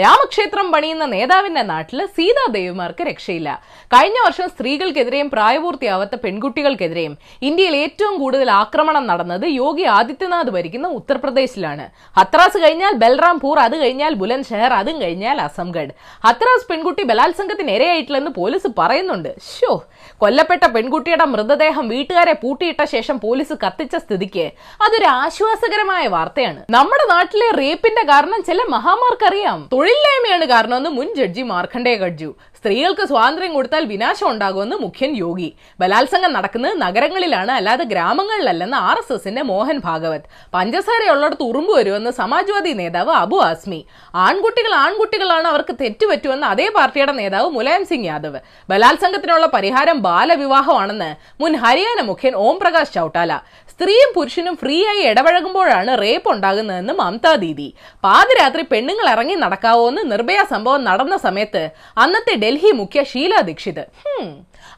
രാമക്ഷേത്രം പണിയുന്ന നേതാവിന്റെ നാട്ടിൽ സീതാദേവിമാർക്ക് രക്ഷയില്ല. കഴിഞ്ഞ വർഷം സ്ത്രീകൾക്കെതിരെയും പ്രായപൂർത്തിയാവാത്ത പെൺകുട്ടികൾക്കെതിരെയും ഇന്ത്യയിൽ ഏറ്റവും കൂടുതൽ ആക്രമണം നടന്നത് യോഗി ആദിത്യനാഥ് ഭരിക്കുന്ന ഉത്തർപ്രദേശിലാണ്. ഹത്രാസ് കഴിഞ്ഞാൽ ബൽറാംപൂർ അത് കഴിഞ്ഞാൽ ബുലന്ദ് ഷഹർ അതും കഴിഞ്ഞാൽ അസംഗഡ്. ഹത്രാസ് പെൺകുട്ടി ബലാത്സംഗത്തിന് ഇരയായിട്ടില്ലെന്ന് പോലീസ് പറയുന്നുണ്ട്. ഷോ കൊല്ലപ്പെട്ട പെൺകുട്ടിയുടെ മൃതദേഹം വീട്ടുകാരെ പൂട്ടിയിട്ട ശേഷം പോലീസ് കത്തിച്ച സ്ഥിതിക്ക് അതൊരു ആശ്വാസകരമായ വാർത്തയാണ്. നമ്മുടെ നാട്ടിലെ റേപ്പിന്റെ കാരണം ചില മഹാമാർക്കറിയാം തൊഴിലില്ലായ്മയാണ് കാരണമെന്ന് മുൻ ജഡ്ജി മാർക്കണ്ടേ ഗഡ്ജു. സ്ത്രീകൾക്ക് സ്വാതന്ത്ര്യം കൊടുത്താൽ വിനാശം ഉണ്ടാകുമെന്ന് മുഖ്യൻ യോഗി. ബലാത്സംഗം നടക്കുന്നത് നഗരങ്ങളിലാണ് അല്ലാതെ ഗ്രാമങ്ങളിലല്ലെന്ന് ആർ എസ് എസിന്റെ മോഹൻ ഭാഗവത്. പഞ്ചസാരയുള്ളിടത്ത് ഉറുമ്പ് വരുമെന്ന് സമാജ്വാദി നേതാവ് അബു ആസ്മി. ആൺകുട്ടികൾ ആൺകുട്ടികളാണ് അവർക്ക് തെറ്റുപറ്റുമെന്ന് അതേ പാർട്ടിയുടെ നേതാവ് മുലായം സിംഗ് യാദവ്. ബലാത്സംഗത്തിനുള്ള പരിഹാരം ബാലവിവാഹമാണെന്ന് മുൻ ഹരിയാന മുഖ്യൻ ഓം പ്രകാശ് ചൌട്ടാല. സ്ത്രീയും പുരുഷനും ഫ്രീ ആയി ഇടപഴകുമ്പോഴാണ് റേപ്പ് ഉണ്ടാകുന്നതെന്ന് മമതാ ദീദി. പാതിരാത്രി പെണ്ണുങ്ങൾ ഇറങ്ങി നടക്കാവോ എന്ന് നിർഭയ സംഭവം നടന്ന സമയത്ത് അന്നത്തെ ഡൽഹി മുഖ്യ ഷീല ദീക്ഷിത്.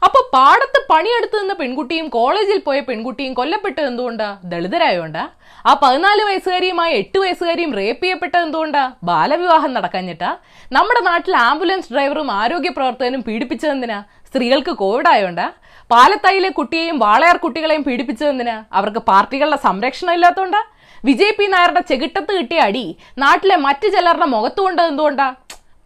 അപ്പൊ പാടത്ത് പണിയെടുത്തു നിന്ന പെൺകുട്ടിയും കോളേജിൽ പോയ പെൺകുട്ടിയും കൊല്ലപ്പെട്ടത് എന്തുകൊണ്ടാ? ദളിതരായോണ്ടാ? ആ പതിനാല് വയസ്സുകാരിയുമായ എട്ട് വയസ്സുകാരിയും റേപ്പ് ചെയ്യപ്പെട്ടത് എന്തുകൊണ്ടാ? ബാലവിവാഹം നടക്കാഞ്ഞിട്ടാ? നമ്മുടെ നാട്ടിൽ ആംബുലൻസ് ഡ്രൈവറും ആരോഗ്യ പ്രവർത്തകനും പീഡിപ്പിച്ചതെന്തിനാ സ്ത്രീകൾക്ക് കോവിഡ് ആയോണ്ടാ പാലത്തായിലെ കുട്ടിയെയും വാളയാർ കുട്ടികളെയും പീഡിപ്പിച്ചതെന്തിനാ അവർക്ക് പാർട്ടികളുടെ സംരക്ഷണം ഇല്ലാത്തോണ്ടാ? വിജയ് പി നായരുടെ ചെകിട്ടത്ത് കിട്ടിയ അടി നാട്ടിലെ മറ്റു ചിലരുടെ മുഖത്തുകൊണ്ട് എന്തുകൊണ്ടാ?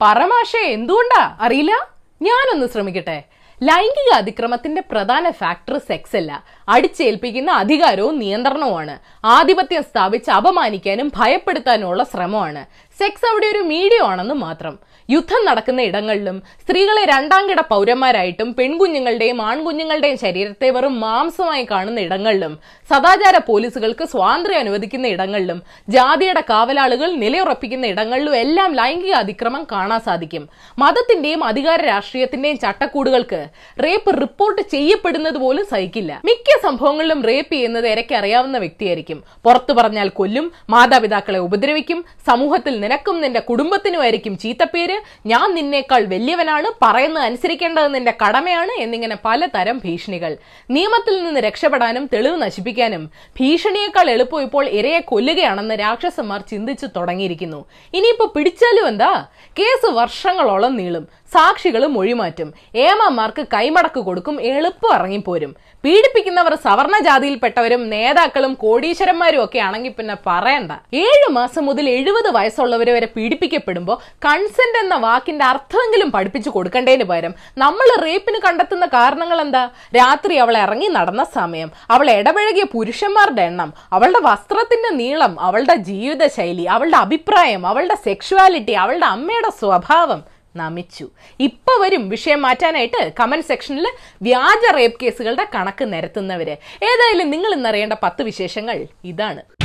പരമാഷേ എന്തുകൊണ്ടാ? അറിയില്ല? ഞാനൊന്ന് ശ്രമിക്കട്ടെ. ലൈംഗിക അതിക്രമത്തിന്റെ പ്രധാന ഫാക്ടർ സെക്സ് അല്ല. അടിച്ചേൽപ്പിക്കുന്ന അധികാരവും നിയന്ത്രണവുമാണ്. ആധിപത്യം സ്ഥാപിച്ച് അപമാനിക്കാനും ഭയപ്പെടുത്താനുമുള്ള ശ്രമമാണ്. സെക്സ് അവിടെ ഒരു മീഡിയം ആണെന്ന് മാത്രം. യുദ്ധം നടക്കുന്ന ഇടങ്ങളിലും സ്ത്രീകളെ രണ്ടാം കിട പൗരന്മാരായിട്ടും പെൺകുഞ്ഞുങ്ങളുടെയും ആൺകുഞ്ഞുങ്ങളുടെയും ശരീരത്തെ വെറും മാംസമായി കാണുന്ന ഇടങ്ങളിലും സദാചാര പോലീസുകൾക്ക് സ്വാതന്ത്ര്യം അനുവദിക്കുന്ന ഇടങ്ങളിലും ജാതിയുടെ കാവലാളുകൾ നിലയുറപ്പിക്കുന്ന ഇടങ്ങളിലും എല്ലാം ലൈംഗിക അതിക്രമം കാണാൻ സാധിക്കും. മതത്തിന്റെയും അധികാര രാഷ്ട്രീയത്തിന്റെയും ചട്ടക്കൂടുകൾക്ക് റേപ്പ് റിപ്പോർട്ട് ചെയ്യപ്പെടുന്നത് പോലും സഹിക്കില്ല. മിക്ക സംഭവങ്ങളിലും റേപ്പ് ചെയ്യുന്നത് ഇരയ്ക്ക് അറിയാവുന്ന വ്യക്തിയായിരിക്കും. പുറത്തു പറഞ്ഞാൽ കൊല്ലും മാതാപിതാക്കളെ ഉപദ്രവിക്കും സമൂഹത്തിൽ നിനക്കും നിന്റെ കുടുംബത്തിനുമായിരിക്കും ചീത്തപ്പേര്. ഞാൻ നിന്നേക്കാൾ വലിയവനാണ് പറയുന്നത് അനുസരിക്കേണ്ടത് നിന്റെ കടമയാണ് എന്നിങ്ങനെ പലതരം ഭീഷണികൾ. നിയമത്തിൽ നിന്ന് രക്ഷപ്പെടാനും തെളിവ് നശിപ്പിക്കാനും ഭീഷണിയേക്കാൾ എളുപ്പം ഇപ്പോൾ ഇരയെ കൊല്ലുകയാണെന്ന് രാക്ഷസന്മാർ ചിന്തിച്ചു തുടങ്ങിയിരിക്കുന്നു. ഇനിയിപ്പോ പിടിച്ചാലും എന്താ? കേസ് വർഷങ്ങളോളം നീളും സാക്ഷികൾ മൊഴിമാറ്റും. ഏമാമാർക്ക് കൈമടക്ക് കൊടുക്കും എളുപ്പം ഇറങ്ങിപ്പോരും. പീഡിപ്പിക്കുന്നവർ സവർണ ജാതിയിൽപ്പെട്ടവരും നേതാക്കളും കോടീശ്വരന്മാരും ഒക്കെ ആണെങ്കിൽ പിന്നെ പറയണ്ട. ഏഴു മാസം മുതൽ എഴുപത് വയസ്സുള്ളവരെ വരെ പീഡിപ്പിക്കപ്പെടുമ്പോൾ കൺസെന്റ് എന്ന വാക്കിന്റെ അർത്ഥമെങ്കിലും പഠിപ്പിച്ചു കൊടുക്കേണ്ടതിന് പകരം നമ്മൾ റേപ്പിന് കണ്ടെത്തുന്ന കാരണങ്ങൾ എന്താ? രാത്രി അവൾ ഇറങ്ങി നടന്ന സമയം അവൾ ഇടപഴകിയ പുരുഷന്മാരുടെ എണ്ണം അവളുടെ വസ്ത്രത്തിന്റെ നീളം അവളുടെ ജീവിതശൈലി അവളുടെ അഭിപ്രായം അവളുടെ സെക്ഷുവാലിറ്റി അവളുടെ അമ്മയുടെ സ്വഭാവം. നമിച്ചു. ഇപ്പൊ വരും വിഷയം മാറ്റാനായിട്ട് കമന്റ് സെക്ഷനിൽ വ്യാജ റേപ്പ് കേസുകളുടെ കണക്ക് നിരത്തുന്നവര്. ഏതായാലും നിങ്ങൾ ഇന്നറിയേണ്ട പത്ത് വിശേഷങ്ങൾ ഇതാണ്.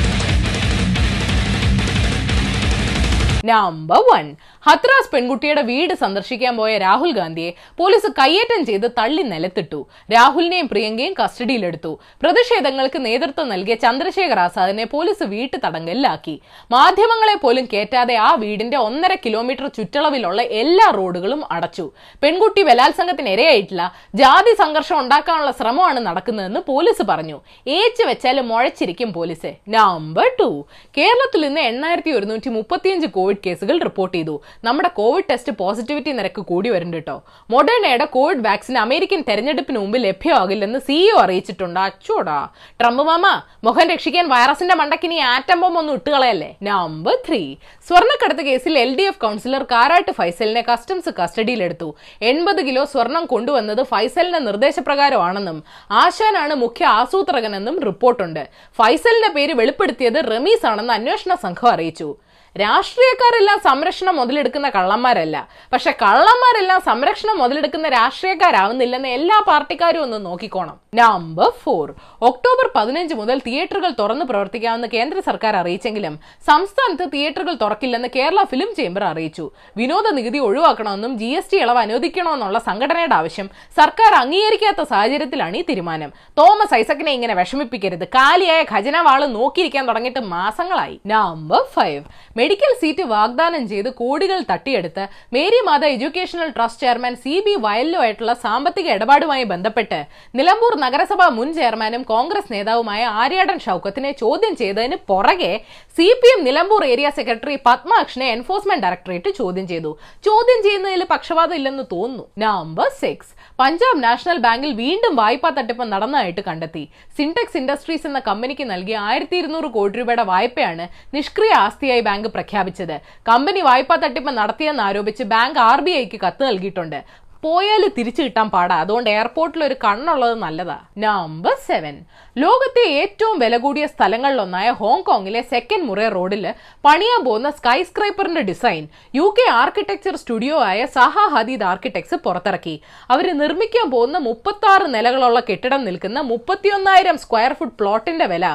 നമ്പർ വൺ ഹത്രാസ് പെൺകുട്ടിയുടെ വീട് സന്ദർശിക്കാൻ പോയ രാഹുൽ ഗാന്ധിയെ പോലീസ് കയ്യേറ്റം ചെയ്ത് തള്ളി നിലത്തിട്ടു. രാഹുലിനെയും പ്രിയങ്കയും കസ്റ്റഡിയിലെടുത്തു. പ്രതിഷേധങ്ങൾക്ക് നേതൃത്വം നൽകിയ ചന്ദ്രശേഖർ ആസാദിനെ പോലീസ് വീട്ടു തടങ്കലിലാക്കി മാധ്യമങ്ങളെ പോലും കേറ്റാതെ ആ വീടിന്റെ ഒന്നര കിലോമീറ്റർ ചുറ്റളവിലുള്ള എല്ലാ റോഡുകളും അടച്ചു. പെൺകുട്ടി ബലാത്സംഗത്തിന് ഇരയായിട്ടില്ല. ജാതി സംഘർഷം ഉണ്ടാക്കാനുള്ള ശ്രമമാണ് നടക്കുന്നതെന്ന് പോലീസ് പറഞ്ഞു. ഏച്ചു വെച്ചാൽ മുഴച്ചിരിക്കും പോലീസ്. നമ്പർ ടു കേരളത്തിൽ നിന്ന് എണ്ണായിരത്തി ഒരുന്നൂറ്റി മുപ്പത്തിയഞ്ച് കോവിഡ് കേസുകൾ റിപ്പോർട്ട് ചെയ്തു. നമ്മുടെ കോവിഡ് ടെസ്റ്റ് പോസിറ്റിവിറ്റി നിരക്ക് കൂടി വരുന്നുണ്ട് കേട്ടോ മൊഡേണയുടെ കോവിഡ് വാക്സിൻ അമേരിക്കൻ തെരഞ്ഞെടുപ്പിന് മുമ്പ് ലഭ്യമാകില്ലെന്ന് സിഇഒ അറിയിച്ചിട്ടുണ്ട്. അച്ചോടാ. ട്രംപ് മാമ മുഖം രക്ഷിക്കാൻ വൈറസിന്റെ മണ്ടക്കിനി ആറ്റം ബോംബ് ഒന്നും ഇട്ടുകളയല്ലേ? നമ്പർ ത്രീ സ്വർണക്കടത്ത് കേസിൽ L D F councillor Karat ഫൈസലിനെ customs കസ്റ്റഡിയിലെടുത്തു എൺപത് കിലോ സ്വർണം കൊണ്ടുവന്നത് ഫൈസലിന്റെ നിർദ്ദേശപ്രകാരമാണെന്നും ആശാനാണ് മുഖ്യ ആസൂത്രകനെന്നും റിപ്പോർട്ടുണ്ട് ഫൈസലിന്റെ പേര് വെളിപ്പെടുത്തിയത് റമീസ് ആണെന്ന് അന്വേഷണ സംഘം അറിയിച്ചു. രാഷ്ട്രീയക്കാരെല്ലാം സംരക്ഷണം മുതലെടുക്കുന്ന കള്ളന്മാരല്ല. പക്ഷെ കള്ളന്മാരെല്ലാം സംരക്ഷണം മുതലെടുക്കുന്ന രാഷ്ട്രീയക്കാരാവുന്നില്ലെന്ന് എല്ലാ പാർട്ടിക്കാരും ഒന്ന് നോക്കിക്കോണം. നമ്പർ ഫോർ ഒക്ടോബർ പതിനഞ്ച് മുതൽ തിയേറ്ററുകൾ തുറന്ന് പ്രവർത്തിക്കാമെന്ന് കേന്ദ്ര സർക്കാർ അറിയിച്ചെങ്കിലും സംസ്ഥാനത്ത് തിയേറ്ററുകൾ തുറക്കില്ലെന്ന് കേരള ഫിലിം ചേംബർ അറിയിച്ചു. വിനോദ നികുതി ഒഴിവാക്കണമെന്നും ജി എസ് ടി ഇളവ് അനുവദിക്കണമെന്നുള്ള സംഘടനയുടെ ആവശ്യം സർക്കാർ അംഗീകരിക്കാത്ത സാഹചര്യത്തിലാണ് ഈ തീരുമാനം. തോമസ് ഐസക്കിനെ ഇങ്ങനെ വിഷമിപ്പിക്കരുത്. കാലിയായ ഖജനാവാൾ നോക്കിയിരിക്കാൻ തുടങ്ങിയിട്ട് മാസങ്ങളായി. നമ്പർ ഫൈവ് മെഡിക്കൽ സീറ്റ് വാഗ്ദാനം ചെയ്ത് കോടികൾ തട്ടിയെടുത്ത് Mary Matha educational trust chairman C B വയലിലോ ആയിട്ടുള്ള സാമ്പത്തിക ഇടപാടുമായി ബന്ധപ്പെട്ട് നിലമ്പൂർ നഗരസഭാ മുൻ ചെയർമാനും കോൺഗ്രസ് നേതാവുമായ ആര്യാടൻ ഷൌക്കത്തിനെ ചോദ്യം ചെയ്തതിന് പുറകെ C P M Nilambur area secretary പത്മാക്ഷനെ enforcement directorate ചോദ്യം ചെയ്തു. ചോദ്യം ചെയ്യുന്നതിൽ പക്ഷപാതം ഇല്ലെന്ന് തോന്നുന്നു. നമ്പർ സിക്സ് പഞ്ചാബ് നാഷണൽ ബാങ്കിൽ വീണ്ടും വായ്പാ തട്ടിപ്പ് നടന്നതായിട്ട് കണ്ടെത്തി. സിൻടെക്സ് ഇൻഡസ്ട്രീസ് എന്ന കമ്പനിക്ക് നൽകിയ ആയിരത്തി ഇരുന്നൂറ് കോടി രൂപയുടെ വായ്പയാണ് നിഷ്ക്രിയ ആസ്തിയായി ബാങ്ക് പ്രഖ്യാപിച്ചത്. കമ്പനി വായ്പാ തട്ടിപ്പ് നടത്തിയെന്ന് ആരോപിച്ച് ബാങ്ക് ആർ ബി ഐക്ക് കത്ത് നൽകിയിട്ടുണ്ട്. പോയാൽ തിരിച്ചു കിട്ടാൻ പാടാ. അതുകൊണ്ട് എയർപോർട്ടിൽ ഒരു കണ്ണുള്ളത് നല്ലതാ. നമ്പർ സെവൻ ലോകത്തെ ഏറ്റവും വില കൂടിയ സ്ഥലങ്ങളിലൊന്നായ ഹോങ്കോങ്ങിലെ സെക്കൻഡ് മുറേ റോഡിൽ പണിയാൻ പോകുന്ന sky സ്ക്രൈപ്പറിന്റെ design. U K architecture studio ആയ സഹ ഹദീദ് ആർക്കിടെക്ട്സ് പുറത്തിറക്കി. അവർ നിർമ്മിക്കാൻ പോകുന്ന മുപ്പത്തി ആറ് നിലകളുള്ള കെട്ടിടം നിൽക്കുന്ന മുപ്പത്തിയൊന്നായിരം സ്ക്വയർ ഫുട്ട് പ്ലോട്ടിന്റെ വില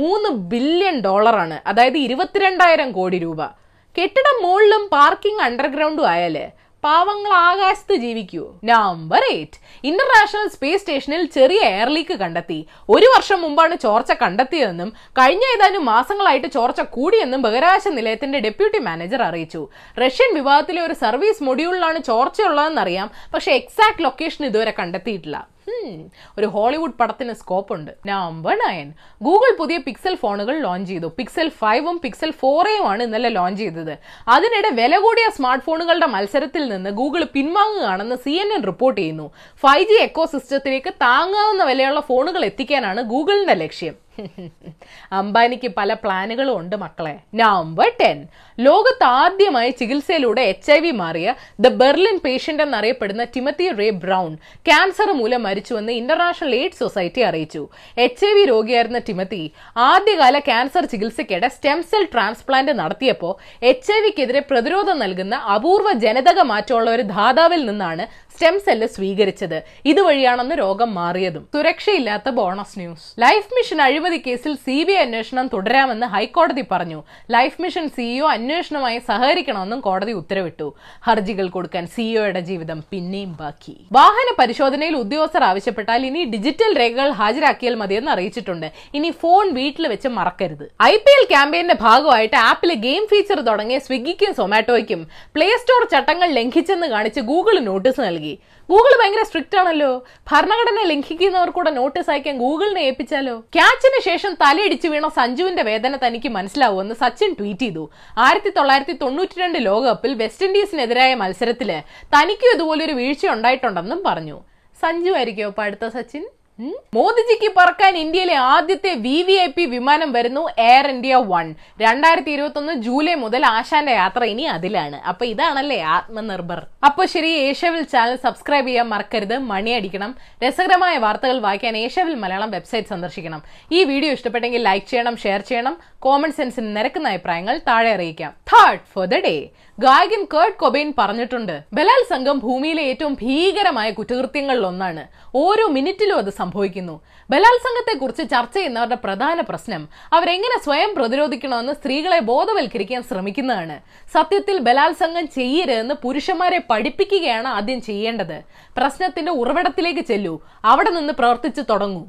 മൂന്ന് ബില്യൺ ഡോളറാണ് അതായത് ഇരുപത്തിരണ്ടായിരം കോടി രൂപ. കെട്ടിടം മുകളിലും പാർക്കിംഗ് അണ്ടർഗ്രൗണ്ടും ആയാൽ പാവങ്ങൾ ആകാശത്ത് ജീവിക്കൂ നമ്പർ എയ്റ്റ് ഇന്റർനാഷണൽ സ്പേസ് സ്റ്റേഷനിൽ ചെറിയ എയർ ലീക്ക് കണ്ടെത്തി. ഒരു വർഷം മുമ്പാണ് ചോർച്ച കണ്ടെത്തിയതെന്നും കഴിഞ്ഞ ഏതാനും മാസങ്ങളായിട്ട് ചോർച്ച കൂടിയെന്നും ബഹിരാകാശ നിലയത്തിന്റെ ഡെപ്യൂട്ടി മാനേജർ അറിയിച്ചു. റഷ്യൻ വിഭാഗത്തിലെ ഒരു സർവീസ് മൊഡ്യൂളിലാണ് ചോർച്ചയുള്ളതെന്നറിയാം പക്ഷെ എക്സാക്ട് ലൊക്കേഷൻ ഇതുവരെ കണ്ടെത്തിയിട്ടില്ല. ഒരു ഹോളിവുഡ് പടത്തിന് സ്കോപ്പ് ഉണ്ട് നമ്പർ നയൻ ഗൂഗിൾ പുതിയ പിക്സൽ ഫോണുകൾ ലോഞ്ച് ചെയ്തു. പിക്സൽ ഫൈവും പിക്സൽ ഫോറേയും ആണ് ഇന്നലെ ലോഞ്ച് ചെയ്തത്. അതിനിടെ വില കൂടിയ സ്മാർട്ട് ഫോണുകളുടെ മത്സരത്തിൽ നിന്ന് ഗൂഗിൾ പിൻവാങ്ങുകയാണെന്ന് സി എൻ എൻ റിപ്പോർട്ട് ചെയ്യുന്നു. ഫൈവ് ജി എക്കോ സിസ്റ്റത്തിലേക്ക് താങ്ങാവുന്ന വിലയുള്ള ഫോണുകൾ എത്തിക്കാനാണ് ഗൂഗിളിന്റെ ലക്ഷ്യം. അംബാനിക്ക് പല പ്ലാനുകളും ഉണ്ട് മക്കളെ. നമ്പർ ടെൻ ലോകത്ത് ആദ്യമായി ചികിത്സയിലൂടെ എച്ച് ഐ വി മാറിയ ദ ബെർലിൻ പേഷ്യന്റ് എന്നറിയപ്പെടുന്ന ടിമത്തി റേ ബ്രൗൺ ക്യാൻസർ മൂലം മരിച്ചുവെന്ന് ഇന്റർനാഷണൽ എയ്ഡ്സ് സൊസൈറ്റി അറിയിച്ചു. എച്ച് ഐ വി രോഗിയായിരുന്ന ടിമത്തി ആദ്യകാല ക്യാൻസർ ചികിത്സയ്ക്കിടെ സ്റ്റെം സെൽ ട്രാൻസ്പ്ലാന്റ് നടത്തിയപ്പോൾ എച്ച് ഐ വിക്കെതിരെ പ്രതിരോധം നൽകുന്ന അപൂർവ ജനിതക മാറ്റമുള്ള ഒരു ധാതാവിൽ നിന്നാണ് സ്റ്റെം സെല്ല് സ്വീകരിച്ചത്. ഇതുവഴിയാണെന്ന് രോഗം മാറിയതും. സുരക്ഷയില്ലാത്ത ബോണസ് ന്യൂസ് ലൈഫ് മിഷൻ അഴിമതി കേസിൽ സി ബി ഐ അന്വേഷണം തുടരാമെന്ന് ഹൈക്കോടതി പറഞ്ഞു. ലൈഫ് മിഷൻ സിഇഒ അന്വേഷണവുമായി സഹകരിക്കണമെന്നും കോടതി ഉത്തരവിട്ടു. ഹർജികൾ കൊടുക്കാൻ സിഇഒയുടെ ജീവിതം പിന്നെയും ബാക്കി. വാഹന പരിശോധനയിൽ ഉദ്യോഗസ്ഥർ ആവശ്യപ്പെട്ടാൽ ഇനി ഡിജിറ്റൽ രേഖകൾ ഹാജരാക്കിയാൽ മതിയെന്ന് അറിയിച്ചിട്ടുണ്ട്. ഇനി ഫോൺ വീട്ടിൽ വെച്ച് മറക്കരുത്. ഐ പി എൽ ക്യാമ്പയിന്റെ ഭാഗമായിട്ട് ആപ്പിൽ ഗെയിം ഫീച്ചർ തുടങ്ങിയ സ്വിഗ്ഗിക്കും സൊമാറ്റോയ്ക്കും പ്ലേ സ്റ്റോർ ചട്ടങ്ങൾ ലംഘിച്ചെന്ന് കാണിച്ച് ഗൂഗിൾ നോട്ടീസ് നൽകി. ഗൂഗിൾ ഭയങ്കര സ്ട്രിക്റ്റ് ആണല്ലോ ഭരണഘടന ലംഘിക്കുന്നവർക്കൂടെ നോട്ടീസ് അയക്കാൻ ഗൂഗിളിനെ ഏൽപ്പിച്ചാലോ? ക്യാച്ചിന് ശേഷം തലയിടിച്ച് വീണ സഞ്ജുവിന്റെ വേദന തനിക്ക് മനസ്സിലാവുമെന്ന് സച്ചിൻ ട്വീറ്റ് ചെയ്തു ആയിരത്തി തൊള്ളായിരത്തി തൊണ്ണൂറ്റി രണ്ട് ലോകകപ്പിൽ വെസ്റ്റ് ഇൻഡീസിനെതിരായ മത്സരത്തിൽ തനിക്കും ഇതുപോലൊരു വീഴ്ച ഉണ്ടായിട്ടുണ്ടെന്നും പറഞ്ഞു സഞ്ജു ആയിരിക്കും അടുത്ത സച്ചിൻ? മോദിജിക്ക് പറക്കാൻ ഇന്ത്യയിലെ ആദ്യത്തെ വി വി ഐ പി വിമാനം വരുന്നു എയർ ഇന്ത്യ വൺ രണ്ടായിരത്തി ഇരുപത്തി ഒന്ന് ജൂലൈ മുതൽ ആശാന്റെ യാത്ര ഇനി അതിലാണ്. അപ്പൊ ഇതാണല്ലേ ആത്മനിർഭർ. അപ്പൊ ശരി ഏഷ്യവിൽ ചാനൽ സബ്സ്ക്രൈബ് ചെയ്യാൻ മറക്കരുത് മണിയടിക്കണം. രസകരമായ വാർത്തകൾ വായിക്കാൻ ഏഷ്യവിൽ മലയാളം വെബ്സൈറ്റ് സന്ദർശിക്കണം. ഈ വീഡിയോ ഇഷ്ടപ്പെട്ടെങ്കിൽ ലൈക്ക് ചെയ്യണം ഷെയർ ചെയ്യണം. കോമൺ സെൻസിന് നിരക്കുന്ന അഭിപ്രായങ്ങൾ താഴെ അറിയിക്കാം. ഫോർ ദ ഡേ ഗായകൻ കേർട്ട് കൊബൈൻ പറഞ്ഞിട്ടുണ്ട് ബലാൽ സംഘം ഭൂമിയിലെ ഏറ്റവും ഭീകരമായ കുറ്റകൃത്യങ്ങളിൽ ഒന്നാണ് ഓരോ മിനിറ്റിലും അത് സംഭവിക്കുന്നു. ബലാത്സംഗത്തെ കുറിച്ച് ചർച്ച ചെയ്യുന്നവരുടെ പ്രധാന പ്രശ്നം അവരെങ്ങനെ സ്വയം പ്രതിരോധിക്കണമെന്ന് സ്ത്രീകളെ ബോധവൽക്കരിക്കാൻ ശ്രമിക്കുന്നതാണ്. സത്യത്തിൽ ബലാത്സംഗം ചെയ്യരുതെന്ന് പുരുഷന്മാരെ പഠിപ്പിക്കുകയാണ് ആദ്യം ചെയ്യേണ്ടത്. പ്രശ്നത്തിന്റെ ഉറവിടത്തിലേക്ക് ചെല്ലൂ. അവിടെ നിന്ന് പ്രവർത്തിച്ചു തുടങ്ങൂ.